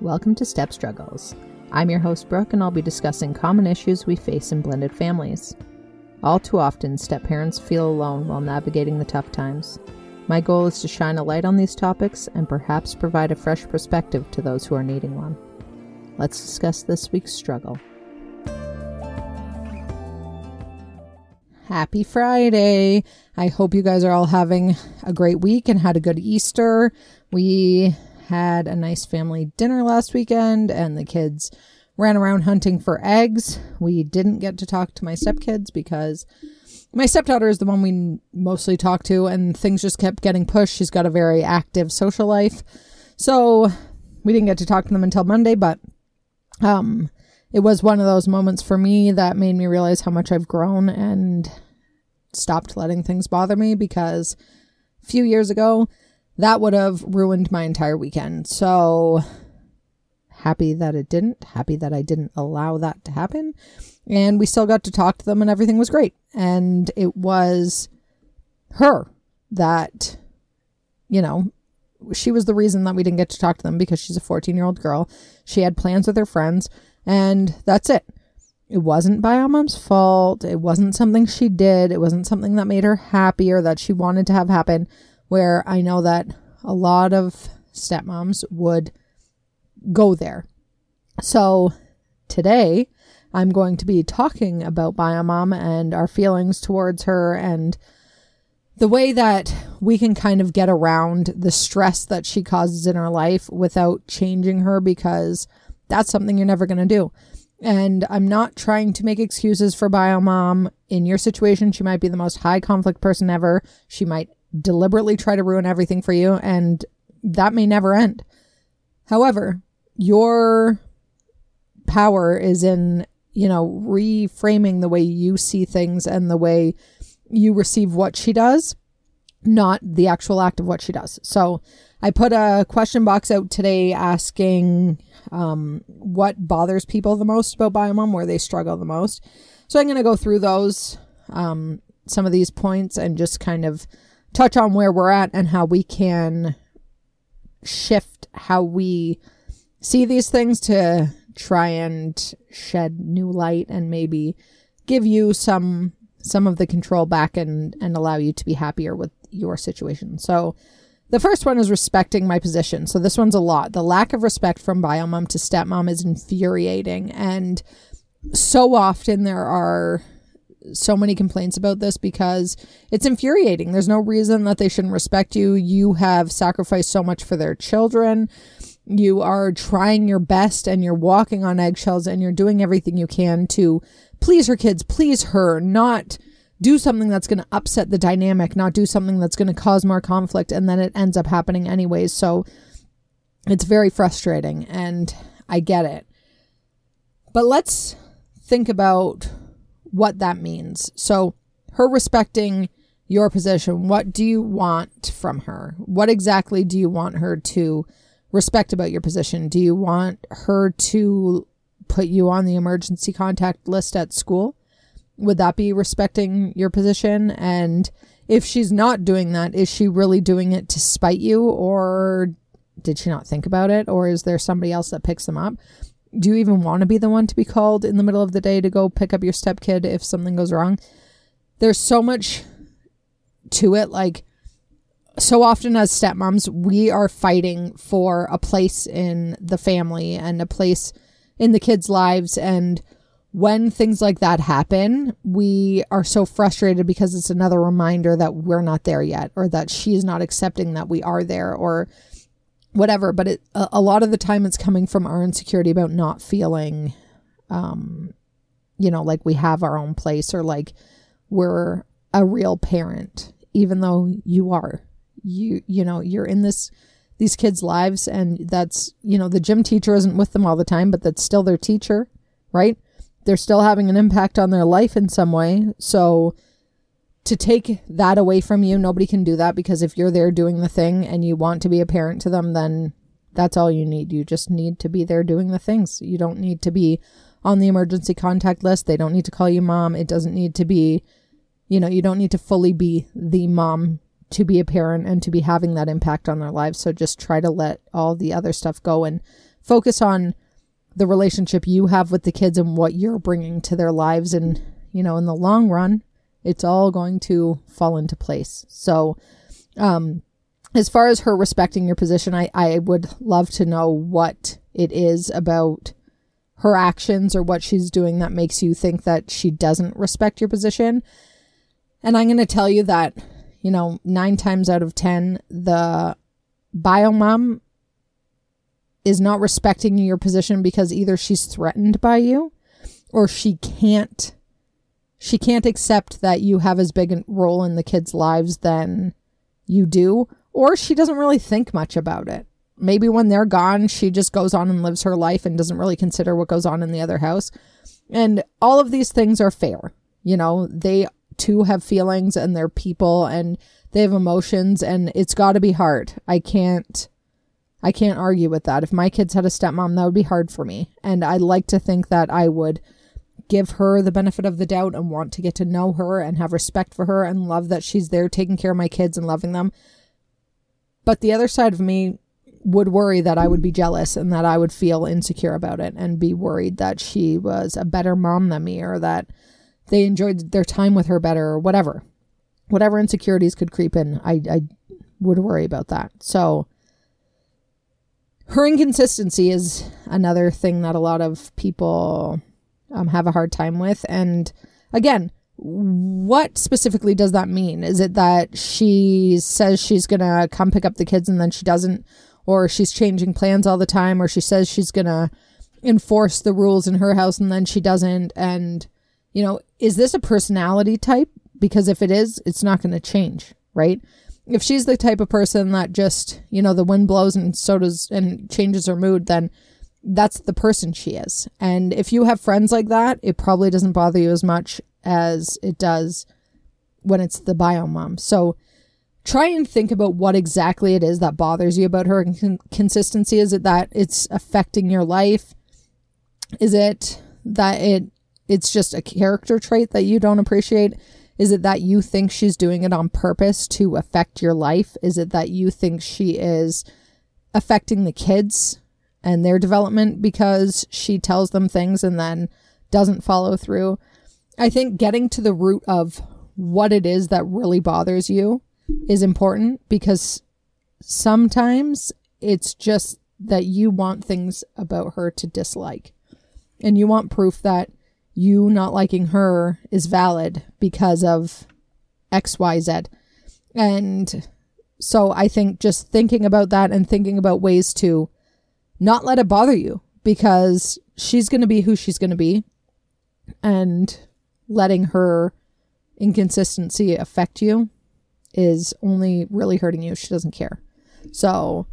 Welcome to Step Struggles. I'm your host, Brooke, and I'll be discussing common issues we face in blended families. All too often, step parents feel alone while navigating the tough times. My goal is to shine a light on these topics and perhaps provide a fresh perspective to those who are needing one. Let's discuss this week's struggle. Happy Friday! I hope you guys are all having a great week and had a good Easter. We had a nice family dinner last weekend, and the kids ran around hunting for eggs. We didn't get to talk to my stepkids because my stepdaughter is the one we mostly talk to, and things just kept getting pushed. She's got a very active social life. So we didn't get to talk to them until Monday, but um, it was one of those moments for me that made me realize how much I've grown and stopped letting things bother me because a few years ago, that would have ruined my entire weekend. So happy that it didn't, happy that I didn't allow that to happen. And we still got to talk to them and everything was great. And it was her that, you know, she was the reason that we didn't get to talk to them because she's a 14 year old girl. She had plans with her friends, and that's it. It wasn't Biomom's fault. It wasn't something she did. It wasn't something that made her happy or that she wanted to have happen where I know that a lot of stepmoms would go there. So today I'm going to be talking about Biomom and our feelings towards her and the way that we can kind of get around the stress that she causes in our life without changing her because that's something you're never going to do. And I'm not trying to make excuses for Biomom. In your situation, she might be the most high conflict person ever. She might deliberately try to ruin everything for you, and that may never end. However, your power is in, you know, reframing the way you see things and the way you receive what she does, not the actual act of what she does. So I put a question box out today asking um, what bothers people the most about Biomom, where they struggle the most. So I'm going to go through those, um, some of these points, and just kind of touch on where we're at and how we can shift how we see these things to try and shed new light and maybe give you some some of the control back and and allow you to be happier with your situation. So the first one is respecting my position. So this one's a lot. The lack of respect from biomom to stepmom is infuriating and so often there are so many complaints about this because it's infuriating. There's no reason that they shouldn't respect you. You have sacrificed so much for their children. You are trying your best and you're walking on eggshells and you're doing everything you can to please her kids, please her, not do something that's going to upset the dynamic, not do something that's going to cause more conflict. And then it ends up happening anyways. So it's very frustrating and I get it. But let's think about what that means. So, her respecting your position, what do you want from her? What exactly do you want her to respect about your position? Do you want her to put you on the emergency contact list at school? Would that be respecting your position? And if she's not doing that, is she really doing it to spite you or did she not think about it? Or is there somebody else that picks them up? do you even want to be the one to be called in the middle of the day to go pick up your stepkid if something goes wrong? There's so much to it. Like, so often as stepmoms, we are fighting for a place in the family and a place in the kids' lives. And when things like that happen, we are so frustrated because it's another reminder that we're not there yet, or that she's not accepting that we are there, or whatever but it a, a, lot of the time it's coming from our insecurity about not feeling um you know like we have our own place or like we're a real parent even though you are you you know you're in this these kids lives and that's you know the gym teacher isn't with them all the time but that's still their teacher right they're still having an impact on their life in some way so to take that away from you, nobody can do that because if you're there doing the thing and you want to be a parent to them, then that's all you need. You just need to be there doing the things. You don't need to be on the emergency contact list. They don't need to call you mom. It doesn't need to be, you know, you don't need to fully be the mom to be a parent and to be having that impact on their lives. So just try to let all the other stuff go and focus on the relationship you have with the kids and what you're bringing to their lives. And, you know, in the long run, it's all going to fall into place. So, um, as far as her respecting your position, I, I would love to know what it is about her actions or what she's doing that makes you think that she doesn't respect your position. And I'm going to tell you that, you know, nine times out of 10, the bio mom is not respecting your position because either she's threatened by you or she can't she can't accept that you have as big a role in the kids' lives than you do or she doesn't really think much about it. Maybe when they're gone, she just goes on and lives her life and doesn't really consider what goes on in the other house. And all of these things are fair. You know, they too have feelings and they're people and they have emotions and it's got to be hard. I can't I can't argue with that. If my kids had a stepmom, that would be hard for me. And I like to think that I would give her the benefit of the doubt and want to get to know her and have respect for her and love that she's there taking care of my kids and loving them. But the other side of me would worry that I would be jealous and that I would feel insecure about it and be worried that she was a better mom than me or that they enjoyed their time with her better or whatever. Whatever insecurities could creep in, I, I would worry about that. So, her inconsistency is another thing that a lot of people um, have a hard time with. And again, what specifically does that mean? Is it that she says she's going to come pick up the kids and then she doesn't? Or she's changing plans all the time? Or she says she's going to enforce the rules in her house and then she doesn't? And, you know, is this a personality type? Because if it is, it's not going to change, right? if she's the type of person that just, you know, the wind blows and so does and changes her mood, then that's the person she is. And if you have friends like that, it probably doesn't bother you as much as it does when it's the bio mom. So try and think about what exactly it is that bothers you about her consistency. Is it that it's affecting your life? Is it that it it's just a character trait that you don't appreciate? Is it that you think she's doing it on purpose to affect your life? Is it that you think she is affecting the kids and their development because she tells them things and then doesn't follow through? I think getting to the root of what it is that really bothers you is important because sometimes it's just that you want things about her to dislike and you want proof that you not liking her is valid because of XYZ. And so I think just thinking about that and thinking about ways to not let it bother you because she's going to be who she's going to be and letting her inconsistency affect you is only really hurting you. She doesn't care. So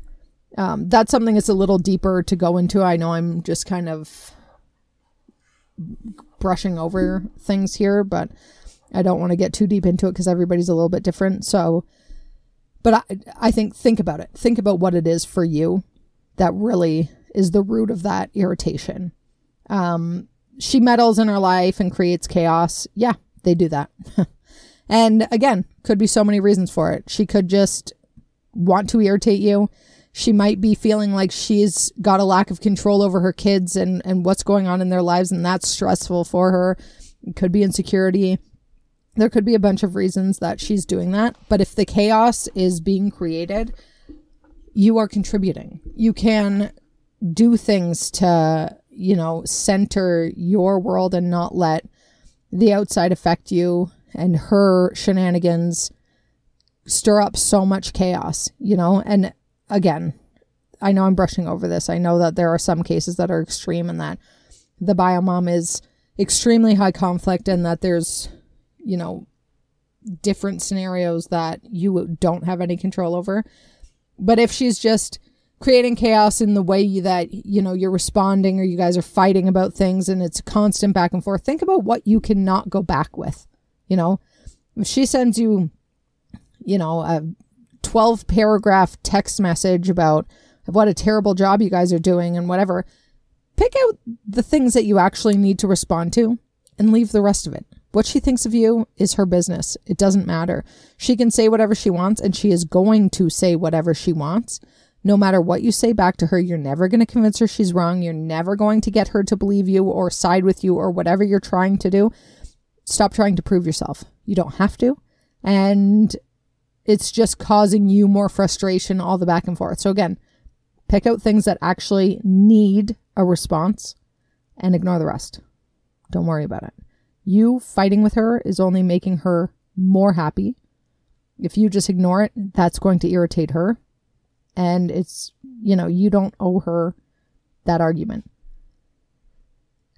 um, that's something that's a little deeper to go into. I know I'm just kind of brushing over things here, but I don't want to get too deep into it because everybody's a little bit different. So, but I, I think think about it. Think about what it is for you that really is the root of that irritation. Um, she meddles in her life and creates chaos. Yeah, they do that. and again, could be so many reasons for it. She could just want to irritate you she might be feeling like she's got a lack of control over her kids and, and what's going on in their lives, and that's stressful for her. It could be insecurity. There could be a bunch of reasons that she's doing that. But if the chaos is being created, you are contributing. You can do things to, you know, center your world and not let the outside affect you and her shenanigans stir up so much chaos, you know? And again, I know I'm brushing over this. I know that there are some cases that are extreme and that the bio mom is extremely high conflict and that there's, you know, different scenarios that you don't have any control over. But if she's just creating chaos in the way that, you know, you're responding or you guys are fighting about things and it's constant back and forth, think about what you cannot go back with. You know, if she sends you, you know, a 12 paragraph text message about what a terrible job you guys are doing and whatever. Pick out the things that you actually need to respond to and leave the rest of it. What she thinks of you is her business. It doesn't matter. She can say whatever she wants, and she is going to say whatever she wants. No matter what you say back to her, you're never going to convince her she's wrong. You're never going to get her to believe you or side with you or whatever you're trying to do. Stop trying to prove yourself. You don't have to. And it's just causing you more frustration, all the back and forth. So, again, pick out things that actually need a response and ignore the rest. Don't worry about it. You fighting with her is only making her more happy. If you just ignore it, that's going to irritate her. And it's, you know, you don't owe her that argument.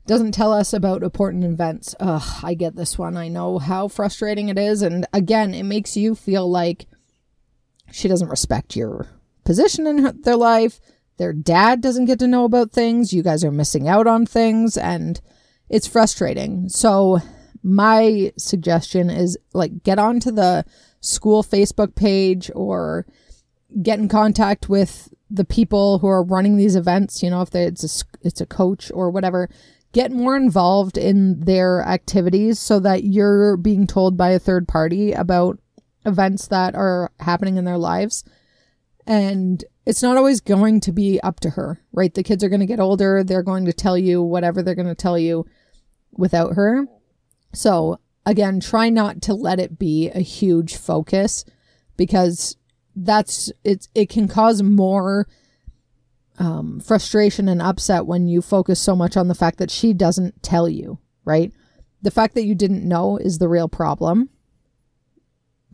Doesn't tell us about important events. Ugh, I get this one. I know how frustrating it is. And again, it makes you feel like she doesn't respect your position in their life. Their dad doesn't get to know about things. You guys are missing out on things. And it's frustrating. So my suggestion is like get onto the school Facebook page or get in contact with the people who are running these events, you know, if it's a, it's a coach or whatever, get more involved in their activities so that you're being told by a third party about events that are happening in their lives. And it's not always going to be up to her, right? The kids are going to get older. They're going to tell you whatever they're going to tell you without her. So, again, try not to let it be a huge focus because that's it's it can cause more um, frustration and upset when you focus so much on the fact that she doesn't tell you, right? The fact that you didn't know is the real problem.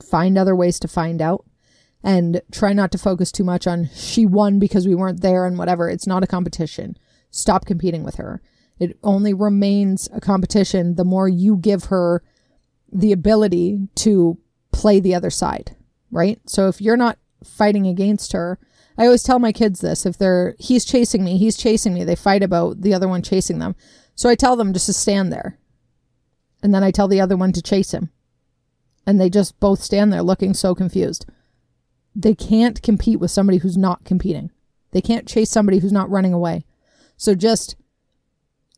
Find other ways to find out and try not to focus too much on she won because we weren't there and whatever. It's not a competition. Stop competing with her. It only remains a competition the more you give her the ability to play the other side, right? So if you're not fighting against her, I always tell my kids this if they're, he's chasing me, he's chasing me, they fight about the other one chasing them. So I tell them just to stand there. And then I tell the other one to chase him. And they just both stand there looking so confused. They can't compete with somebody who's not competing. They can't chase somebody who's not running away. So just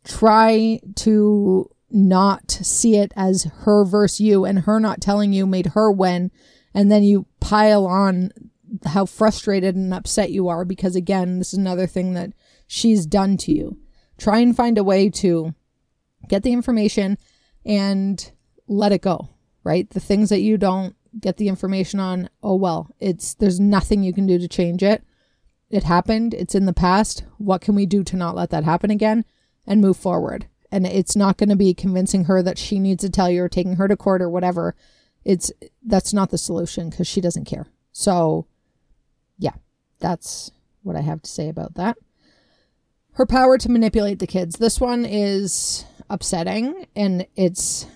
try to not see it as her versus you and her not telling you made her win. And then you pile on how frustrated and upset you are because, again, this is another thing that she's done to you. Try and find a way to get the information and let it go, right? The things that you don't get the information on, oh well, it's there's nothing you can do to change it. It happened, it's in the past. What can we do to not let that happen again and move forward? And it's not going to be convincing her that she needs to tell you or taking her to court or whatever. It's that's not the solution because she doesn't care. So, yeah, that's what I have to say about that. Her power to manipulate the kids. This one is upsetting and it's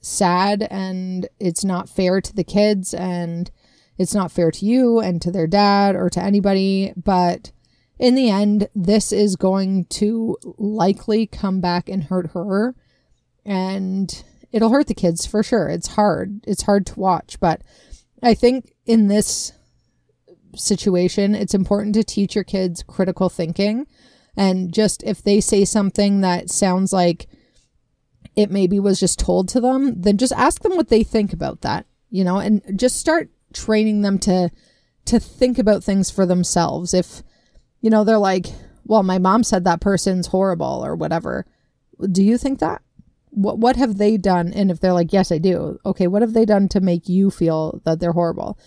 sad and it's not fair to the kids and it's not fair to you and to their dad or to anybody. But in the end, this is going to likely come back and hurt her. And it'll hurt the kids for sure. It's hard. It's hard to watch. But I think in this situation, it's important to teach your kids critical thinking. And just if they say something that sounds like it maybe was just told to them, then just ask them what they think about that, you know, and just start training them to to think about things for themselves. If you know, they're like, "Well, my mom said that person's horrible or whatever." Do you think that? What what have they done? And if they're like, "Yes, I do." Okay, what have they done to make you feel that they're horrible?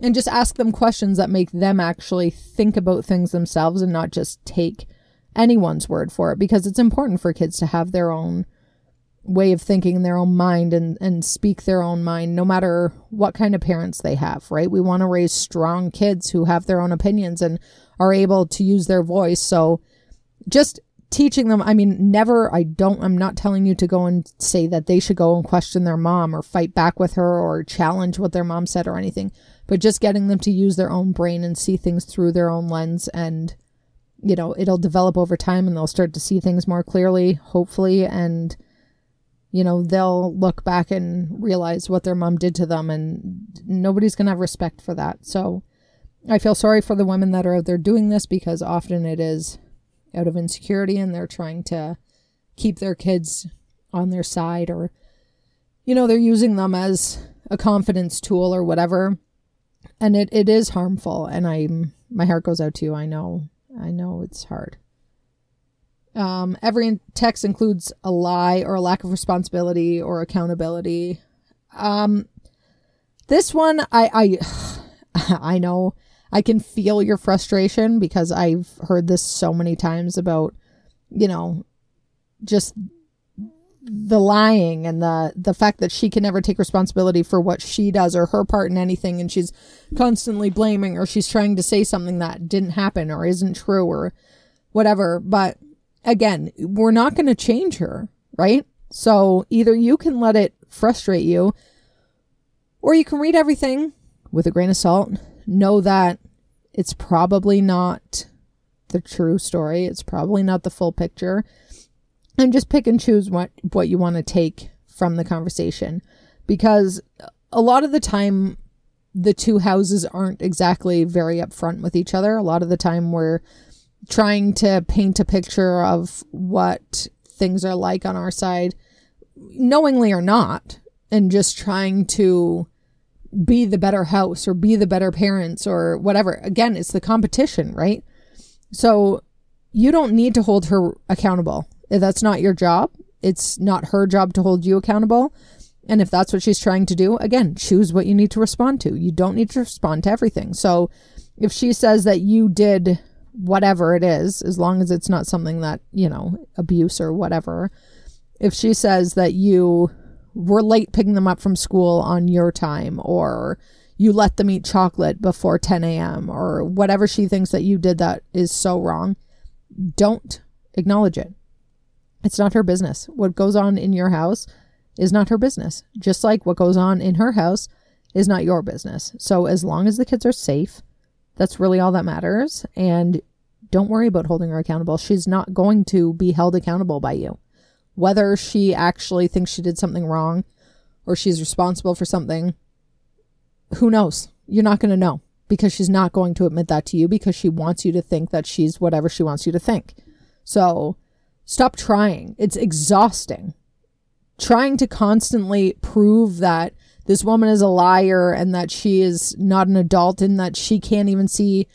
And just ask them questions that make them actually think about things themselves and not just take anyone's word for it because it's important for kids to have their own way of thinking in their own mind and, and speak their own mind, no matter what kind of parents they have, right? We want to raise strong kids who have their own opinions and are able to use their voice. So just teaching them, I mean, never, I don't, I'm not telling you to go and say that they should go and question their mom or fight back with her or challenge what their mom said or anything, but just getting them to use their own brain and see things through their own lens and you know it'll develop over time and they'll start to see things more clearly hopefully and you know, they'll look back and realize what their mom did to them, and nobody's going to have respect for that. So I feel sorry for the women that are out there doing this because often it is out of insecurity and they're trying to keep their kids on their side or you know, they're using them as a confidence tool or whatever. And it, it is harmful. And I'm, my heart goes out to you. I know, I know it's hard. Um, every text includes a lie or a lack of responsibility or accountability. Um, this one, I, I, I know I can feel your frustration because I've heard this so many times about, you know, just the lying and the the fact that she can never take responsibility for what she does or her part in anything and she's constantly blaming or she's trying to say something that didn't happen or isn't true or whatever. But again we're not going to change her right? So either you can let it frustrate you or you can read everything with a grain of salt. Know that it's probably not the true story. It's probably not the full picture and just pick and choose what what you want to take from the conversation. Because a lot of the time the two houses aren't exactly very upfront with each other. A lot of the time we're trying to paint a picture of what things are like on our side knowingly or not and just trying to be the better house or be the better parents or whatever. Again it's the competition right? So you don't need to hold her accountable that's not your job. It's not her job to hold you accountable. And if that's what she's trying to do, again, choose what you need to respond to. You don't need to respond to everything. So if she says that you did whatever it is, as long as it's not something that, you know, abuse or whatever, if she says that you were late picking them up from school on your time or you let them eat chocolate before 10 a.m. or whatever she thinks that you did that is so wrong, don't acknowledge it. It's not her business. What goes on in your house is not her business. Just like what goes on in her house is not your business. So as long as the kids are safe, that's really all that matters. And don't worry about holding her accountable. She's not going to be held accountable by you. Whether she actually thinks she did something wrong or she's responsible for something, who knows? You're not going to know because she's not going to admit that to you because she wants you to think that she's whatever she wants you to think. So Stop trying. It's exhausting. Trying to constantly prove that this woman is a liar and that she is not an adult and that she can't even see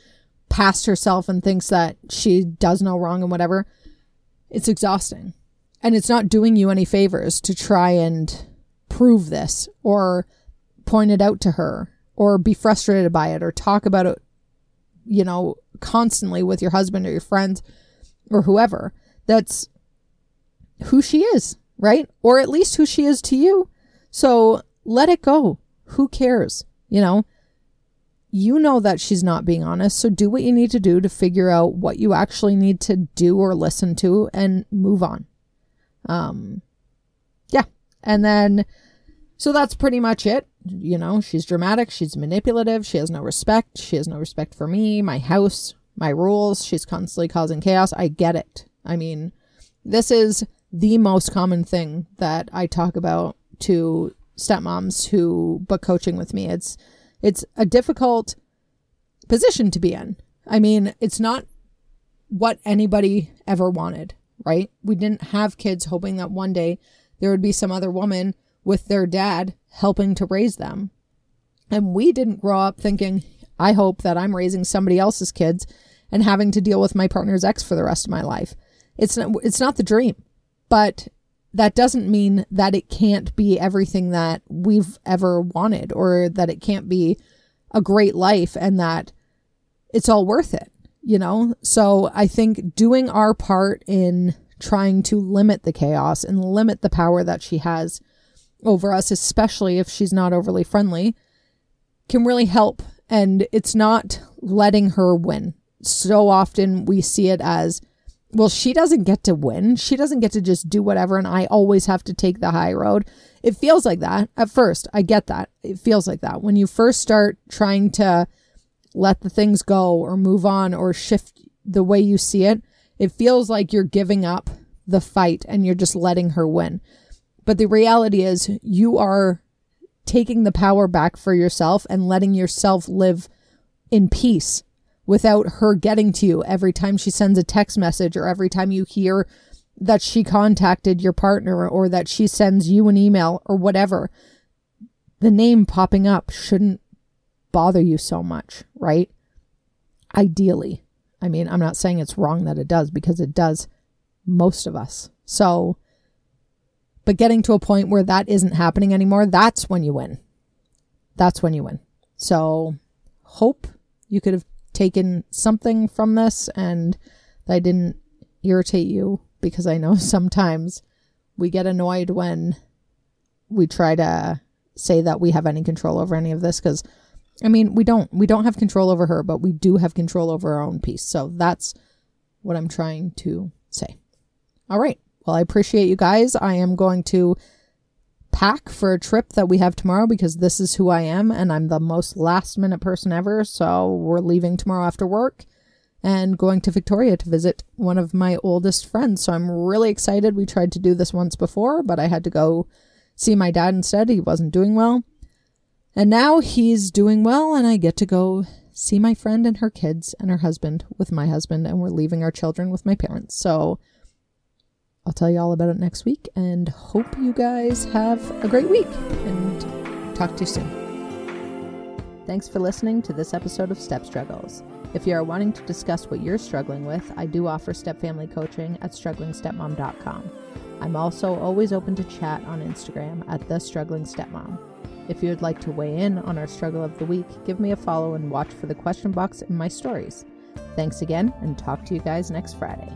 past herself and thinks that she does no wrong and whatever. It's exhausting. And it's not doing you any favors to try and prove this or point it out to her or be frustrated by it or talk about it, you know, constantly with your husband or your friends or whoever that's who she is, right? Or at least who she is to you. So let it go. Who cares? You know, you know that she's not being honest. So do what you need to do to figure out what you actually need to do or listen to and move on. Um, yeah. And then, so that's pretty much it. You know, she's dramatic. She's manipulative. She has no respect. She has no respect for me, my house, my rules. She's constantly causing chaos. I get it. I mean, this is the most common thing that I talk about to stepmoms who book coaching with me. It's it's a difficult position to be in. I mean, it's not what anybody ever wanted, right? We didn't have kids hoping that one day there would be some other woman with their dad helping to raise them. And we didn't grow up thinking, I hope that I'm raising somebody else's kids and having to deal with my partner's ex for the rest of my life. It's not, it's not the dream, but that doesn't mean that it can't be everything that we've ever wanted or that it can't be a great life and that it's all worth it, you know? So I think doing our part in trying to limit the chaos and limit the power that she has over us, especially if she's not overly friendly, can really help. And it's not letting her win. So often we see it as well, she doesn't get to win. She doesn't get to just do whatever, and I always have to take the high road. It feels like that at first. I get that. It feels like that. When you first start trying to let the things go or move on or shift the way you see it, it feels like you're giving up the fight and you're just letting her win. But the reality is, you are taking the power back for yourself and letting yourself live in peace without her getting to you every time she sends a text message or every time you hear that she contacted your partner or that she sends you an email or whatever, the name popping up shouldn't bother you so much, right? Ideally. I mean, I'm not saying it's wrong that it does because it does most of us. So, but getting to a point where that isn't happening anymore, that's when you win. That's when you win. So, hope you could have taken something from this and that I didn't irritate you because I know sometimes we get annoyed when we try to say that we have any control over any of this because I mean, we don't we don't have control over her, but we do have control over our own peace. So that's what I'm trying to say. All right. Well, I appreciate you guys. I am going to pack for a trip that we have tomorrow because this is who I am and I'm the most last minute person ever. So we're leaving tomorrow after work and going to Victoria to visit one of my oldest friends. So I'm really excited. We tried to do this once before, but I had to go see my dad instead. He wasn't doing well. And now he's doing well, and I get to go see my friend and her kids and her husband with my husband, and we're leaving our children with my parents. So I'll tell you all about it next week, and hope you guys have a great week, and talk to you soon. Thanks for listening to this episode of Step Struggles. If you are wanting to discuss what you're struggling with, I do offer step family coaching at strugglingstepmom.com. I'm also always open to chat on Instagram at the struggling stepmom. If you would like to weigh in on our struggle of the week, give me a follow and watch for the question box in my stories. Thanks again, and talk to you guys next Friday.